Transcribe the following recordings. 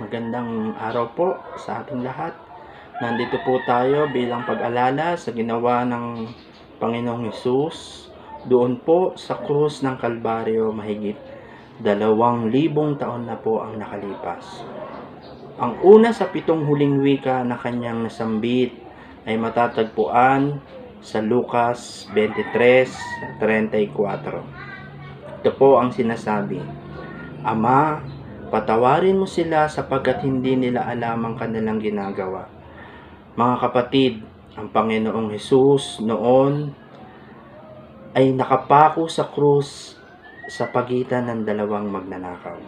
Magandang araw po sa ating lahat. Nandito po tayo bilang pag-alala sa ginawa ng Panginoong Hesus doon po sa krus ng Kalbaryo mahigit dalawang libong taon na po ang nakalipas. Ang una sa pitong huling wika na kanyang nasambit ay matatagpuan sa Lucas 23:34. Ito po ang sinasabi, Ama, patawarin mo sila sapagkat hindi nila alam ang kanilang ginagawa. Mga kapatid, ang Panginoong Hesus noon ay nakapako sa krus sa pagitan ng dalawang magnanakaw.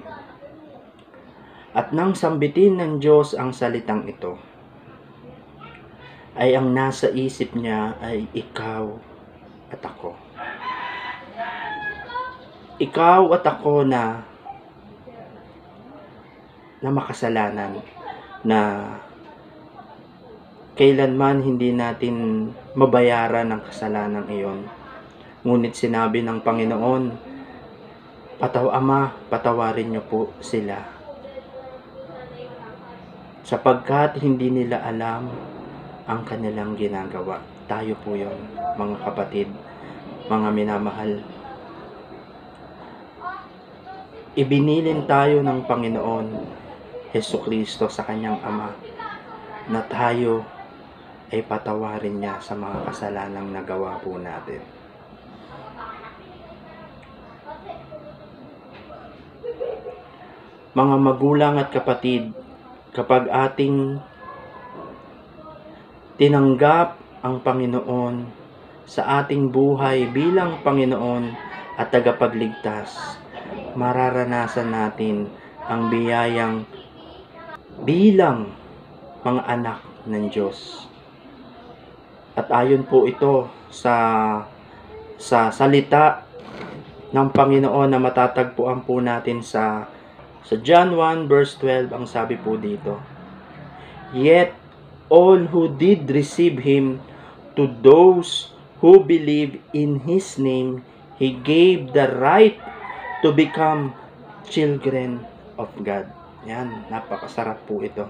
At nang sambitin ng Diyos ang salitang ito, ay ang nasa isip niya ay ikaw at ako. Ikaw at ako na na makasalanan na kailanman hindi natin mabayaran ang kasalanan iyon. Ngunit sinabi ng Panginoon, Pataw Ama, patawarin niyo po sila. Sapagkat hindi nila alam ang kanilang ginagawa. Tayo po yon, mga kapatid, mga minamahal. Ibinilin tayo ng Panginoon Heso Kristo sa kanyang Ama na tayo ay patawarin niya sa mga kasalanang nagawa po natin. Mga magulang at kapatid, kapag ating tinanggap ang Panginoon sa ating buhay bilang Panginoon at tagapagligtas, mararanasan natin ang biyayang bilang mga anak ng Diyos. At ayon po ito sa sa salita ng Panginoon na matatagpuan po natin sa sa John 1 verse 12 ang sabi po dito. Yet all who did receive him to those who believe in his name he gave the right to become children of God. Yan, napakasarap po ito.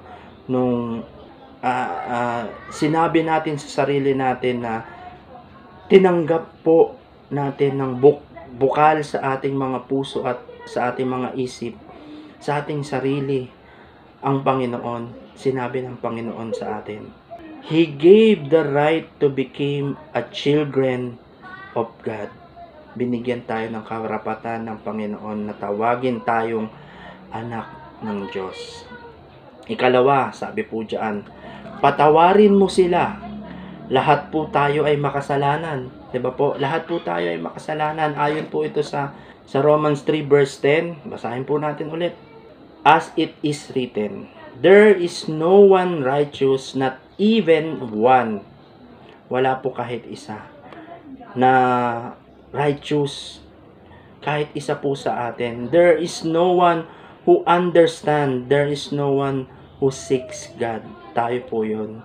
Nung ah, ah, sinabi natin sa sarili natin na tinanggap po natin ng buk bukal sa ating mga puso at sa ating mga isip, sa ating sarili, ang Panginoon. Sinabi ng Panginoon sa atin. He gave the right to become a children of God. Binigyan tayo ng karapatan ng Panginoon na tawagin tayong anak ng Diyos. Ikalawa, sabi po diyan, patawarin mo sila. Lahat po tayo ay makasalanan. ba po? Lahat po tayo ay makasalanan. Ayon po ito sa sa Romans 3 verse 10. Basahin po natin ulit. As it is written, there is no one righteous, not even one. Wala po kahit isa na righteous kahit isa po sa atin. There is no one who understand. There is no one who seeks God. Tayo po yun.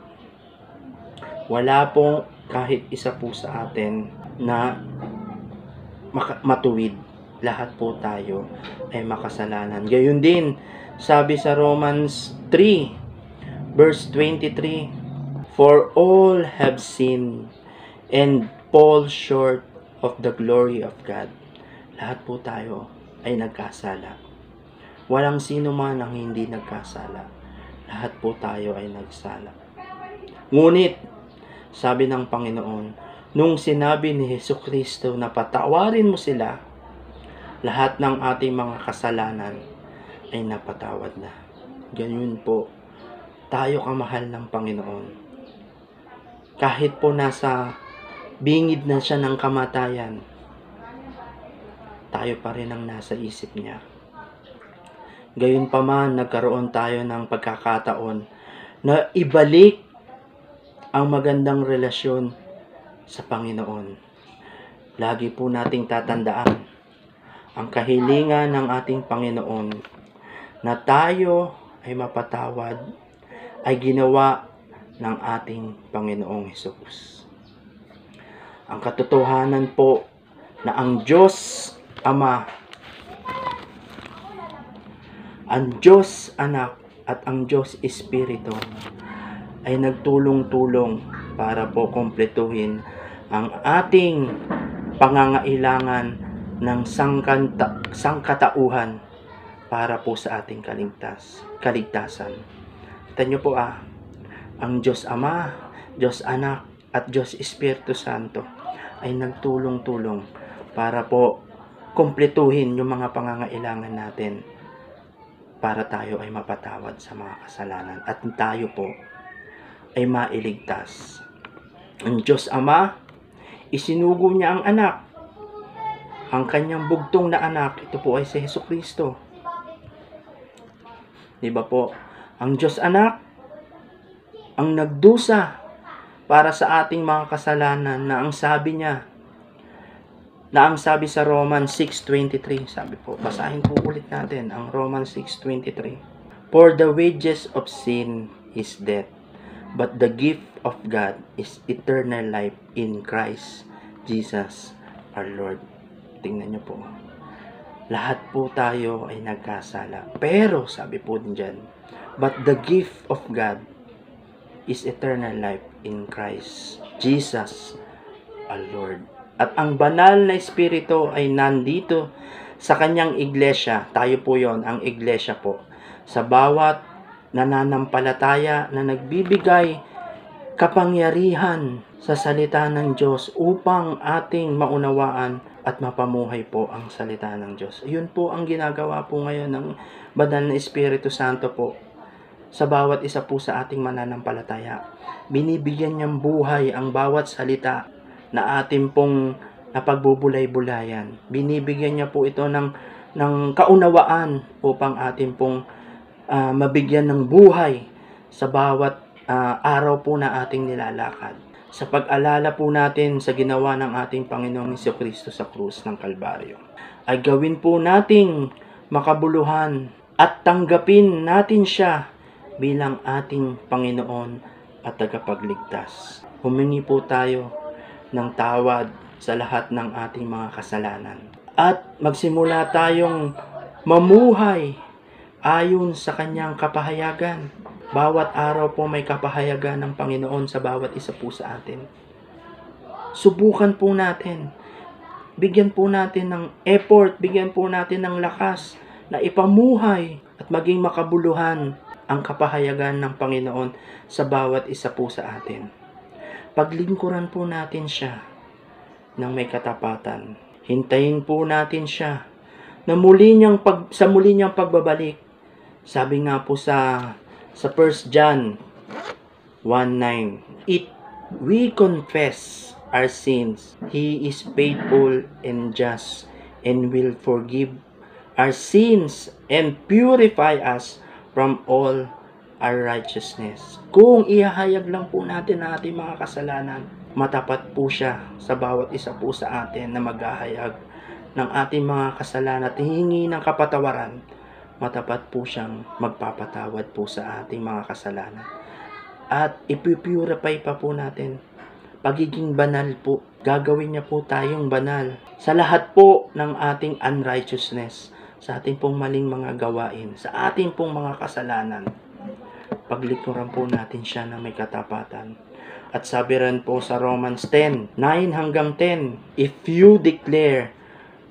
Wala po kahit isa po sa atin na matuwid. Lahat po tayo ay makasalanan. Gayun din, sabi sa Romans 3, verse 23, For all have sinned and fall short of the glory of God. Lahat po tayo ay nagkasala. Walang sino man ang hindi nagkasala. Lahat po tayo ay nagsala. Ngunit, sabi ng Panginoon, nung sinabi ni Heso Kristo na patawarin mo sila, lahat ng ating mga kasalanan ay napatawad na. Ganyan po, tayo kamahal ng Panginoon. Kahit po nasa bingid na siya ng kamatayan, tayo pa rin ang nasa isip niya. Gayon pa man, nagkaroon tayo ng pagkakataon na ibalik ang magandang relasyon sa Panginoon. Lagi po nating tatandaan ang kahilingan ng ating Panginoon na tayo ay mapatawad ay ginawa ng ating Panginoong Hesus. Ang katotohanan po na ang Diyos Ama, ang Diyos Anak at ang Diyos Espiritu ay nagtulong-tulong para po kompletuhin ang ating pangangailangan ng sangkanta, sangkatauhan para po sa ating kaligtas, kaligtasan. Kita niyo po ah, ang Diyos Ama, Diyos Anak, at Diyos Espiritu Santo ay nagtulong-tulong para po kumpletuhin yung mga pangangailangan natin para tayo ay mapatawad sa mga kasalanan at tayo po ay mailigtas. Ang Diyos Ama, isinugo niya ang anak. Ang kanyang bugtong na anak, ito po ay si Heso Kristo. Di ba po? Ang Diyos Anak, ang nagdusa para sa ating mga kasalanan na ang sabi niya, na ang sabi sa Romans 6.23, sabi po, basahin po ulit natin ang Romans 6.23. For the wages of sin is death, but the gift of God is eternal life in Christ Jesus our Lord. Tingnan niyo po. Lahat po tayo ay nagkasala. Pero, sabi po din dyan, but the gift of God is eternal life in Christ Jesus our Lord. At ang banal na Espiritu ay nandito sa kanyang iglesia. Tayo po yon ang iglesia po. Sa bawat nananampalataya na nagbibigay kapangyarihan sa salita ng Diyos upang ating maunawaan at mapamuhay po ang salita ng Diyos. Yun po ang ginagawa po ngayon ng banal na Espiritu Santo po sa bawat isa po sa ating mananampalataya. Binibigyan niyang buhay ang bawat salita na ating pong napagbubulay-bulayan. Binibigyan niya po ito ng, ng kaunawaan upang ating pong ah, mabigyan ng buhay sa bawat ah, araw po na ating nilalakad. Sa pag-alala po natin sa ginawa ng ating Panginoong Hesus Kristo sa krus ng Kalbaryo. Ay gawin po nating makabuluhan at tanggapin natin siya bilang ating Panginoon at tagapagligtas. Humingi po tayo ng tawad sa lahat ng ating mga kasalanan. At magsimula tayong mamuhay ayon sa kanyang kapahayagan. Bawat araw po may kapahayagan ng Panginoon sa bawat isa po sa atin. Subukan po natin. Bigyan po natin ng effort, bigyan po natin ng lakas na ipamuhay at maging makabuluhan ang kapahayagan ng Panginoon sa bawat isa po sa atin. Paglingkuran po natin siya ng may katapatan. Hintayin po natin siya na muli niyang pag, sa muli niyang pagbabalik. Sabi nga po sa sa 1 John 1:9, It we confess our sins. He is faithful and just and will forgive our sins and purify us from all our righteousness. Kung ihahayag lang po natin ang ating mga kasalanan, matapat po siya sa bawat isa po sa atin na maghahayag ng ating mga kasalanan at hihingi ng kapatawaran, matapat po siyang magpapatawad po sa ating mga kasalanan. At ipipurify pa po natin. Pagiging banal po, gagawin niya po tayong banal sa lahat po ng ating unrighteousness, sa ating pong maling mga gawain, sa ating pong mga kasalanan. Paglikuran po natin siya na may katapatan. At sabi rin po sa Romans 10, 9 hanggang 10, If you declare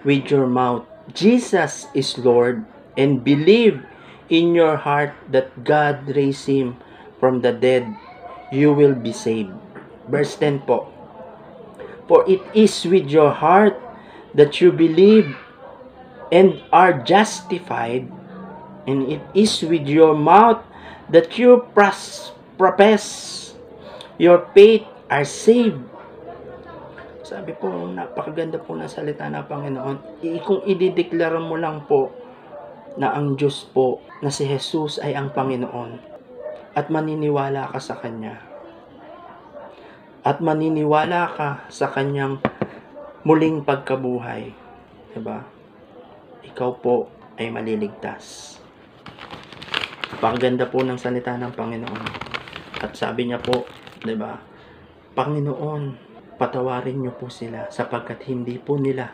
with your mouth, Jesus is Lord, and believe in your heart that God raised Him from the dead, you will be saved. Verse 10 po, For it is with your heart that you believe and are justified, and it is with your mouth that you pras- profess your faith are saved. Sabi po, napakaganda po ng salita ng Panginoon. I- kung idideklara mo lang po na ang Diyos po, na si Jesus ay ang Panginoon, at maniniwala ka sa Kanya, at maniniwala ka sa Kanyang muling pagkabuhay, diba? Ikaw po ay maliligtas. Napakaganda po ng salita ng Panginoon. At sabi niya po, 'di ba? Panginoon, patawarin niyo po sila sapagkat hindi po nila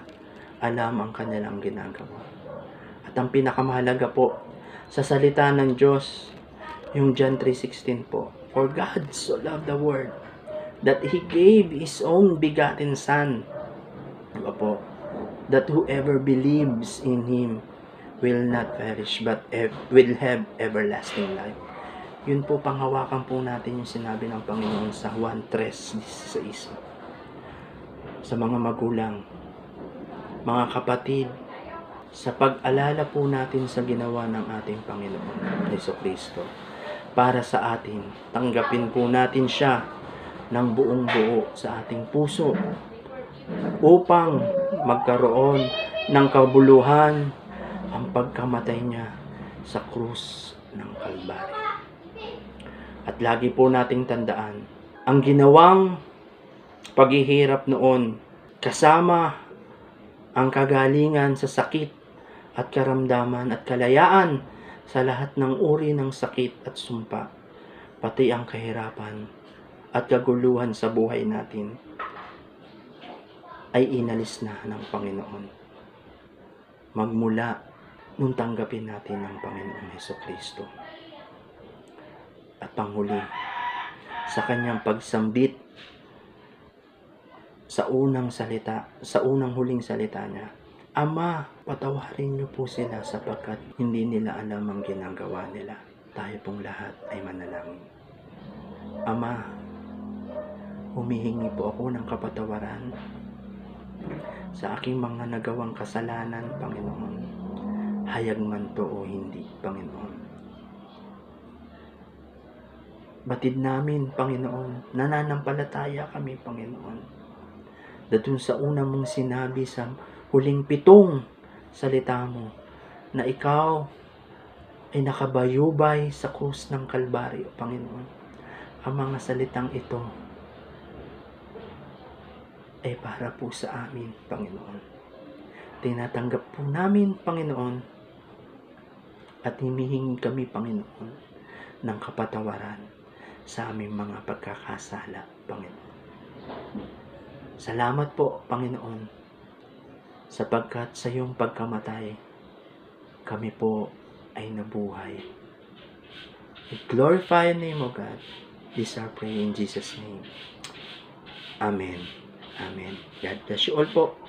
alam ang kanilang ginagawa. At ang pinakamahalaga po sa salita ng Diyos Yung John 3.16 po. For God so loved the world that He gave His own begotten Son. Diba po? That whoever believes in Him will not perish but will have everlasting life. Yun po, panghawakan po natin yung sinabi ng Panginoon sa Juan 3.16. Sa mga magulang, mga kapatid, sa pag-alala po natin sa ginawa ng ating Panginoon, Yeso Kristo, para sa atin, tanggapin po natin siya ng buong buo sa ating puso upang magkaroon ng kabuluhan ang pagkamatay niya sa krus ng Kalbaryo. At lagi po nating tandaan, ang ginawang paghihirap noon kasama ang kagalingan sa sakit at karamdaman at kalayaan sa lahat ng uri ng sakit at sumpa, pati ang kahirapan at kaguluhan sa buhay natin ay inalis na ng Panginoon. Magmula nung tanggapin natin ng Panginoong Heso Kristo. At panghuli, sa kanyang pagsambit sa unang salita, sa unang huling salita niya, Ama, patawarin niyo po sila sapagkat hindi nila alam ang ginagawa nila. Tayo pong lahat ay manalangin. Ama, humihingi po ako ng kapatawaran sa aking mga nagawang kasalanan, Panginoon. Hayag man to o hindi, Panginoon. Batid namin, Panginoon, nananampalataya kami, Panginoon. Datun sa una mong sinabi sa huling pitong salita mo na ikaw ay nakabayubay sa krus ng Kalbaryo, Panginoon. Ang mga salitang ito ay para po sa amin, Panginoon. Tinatanggap po namin, Panginoon, at hinihingi kami, Panginoon, ng kapatawaran sa aming mga pagkakasala, Panginoon. Salamat po, Panginoon, sapagkat sa iyong pagkamatay, kami po ay nabuhay. We glorify your name, O God. This our prayer in Jesus' name. Amen. Amen. God bless you all po.